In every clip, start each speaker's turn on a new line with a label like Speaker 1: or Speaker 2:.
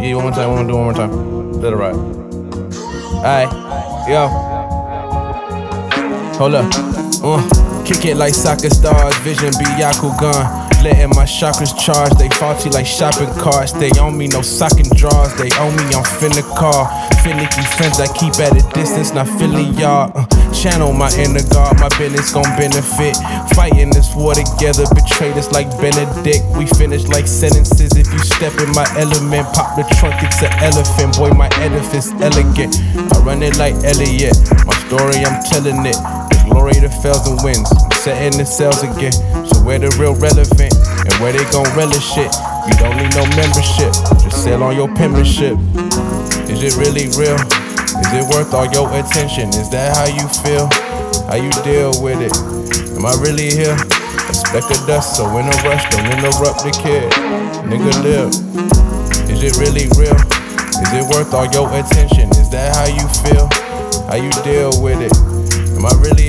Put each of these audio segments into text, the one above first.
Speaker 1: Yeah, one more time. One more, do one more time. Let it ride. Alright, yo. Hold up. Uh, kick it like soccer stars. Vision be yaku Yakugan. Letting my chakras charge, they faulty like shopping carts. They own me, no socking drawers. They own me, I'm finna call. Finicky friends I keep at a distance, not feeling y'all. Uh, channel my inner guard, my business gon' benefit. Fighting this war together, betrayed us like Benedict. We finish like sentences. If you step in my element, pop the trunk, it's an elephant. Boy, my edifice elegant. I run it like Elliot. My story, I'm telling it. The glory that fails and wins. Setting the cells again. So where the real relevant and where they gon' relish it? You don't need no membership. Just sell on your penmanship. Is it really real? Is it worth all your attention? Is that how you feel? How you deal with it? Am I really here? A speck of dust, so in a rush, don't interrupt the kid. Nigga live. Is it really real? Is it worth all your attention? Is that how you feel? How you deal with it? Am I really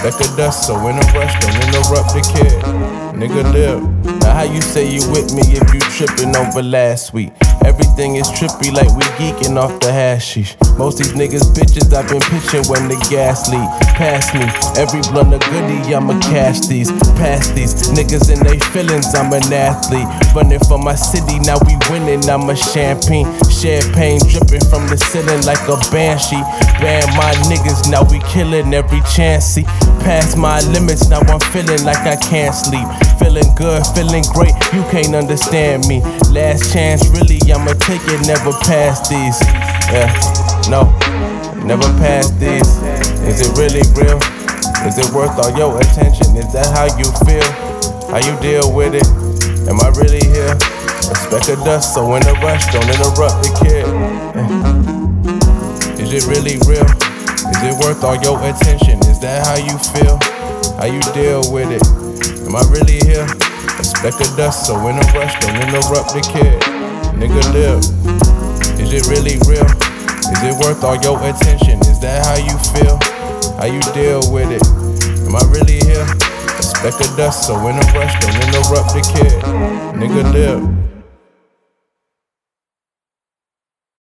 Speaker 1: here? A speck dust, so in a rush, don't interrupt the kid. Nigga live. Now how you say you with me if you tripping over last week? Everything is trippy like we geeking off the hashish. Most these niggas bitches I've been pitching when the gas leak. Pass me every blunt of goodie, I'ma cash these. Pass these niggas in they feelings, I'm an athlete. Running for my city, now we winning, I'm a champagne. Champagne dripping from the ceiling like a banshee. Ban my niggas, now we killing every chance. See, past my limits, now I'm feeling like I can't sleep. Feeling good, feeling great, you can't understand me. Last chance, really, I'ma take it, never pass these. Yeah, no, never pass these. Is it really real? Is it worth all your attention? Is that how you feel? How you deal with it? Am I really here? A speck of dust, so in a rush, don't interrupt the kid. Is it really real? Is it worth all your attention? Is that how you feel? How you deal with it? Am I really here? A speck of dust, so in a rush, don't interrupt the kid. Nigga live. Is it really real? Is it worth all your attention? Is that how you feel? How you deal with it? Am I really here? A speck of dust, so in a rush, don't interrupt the kid. Nigga live.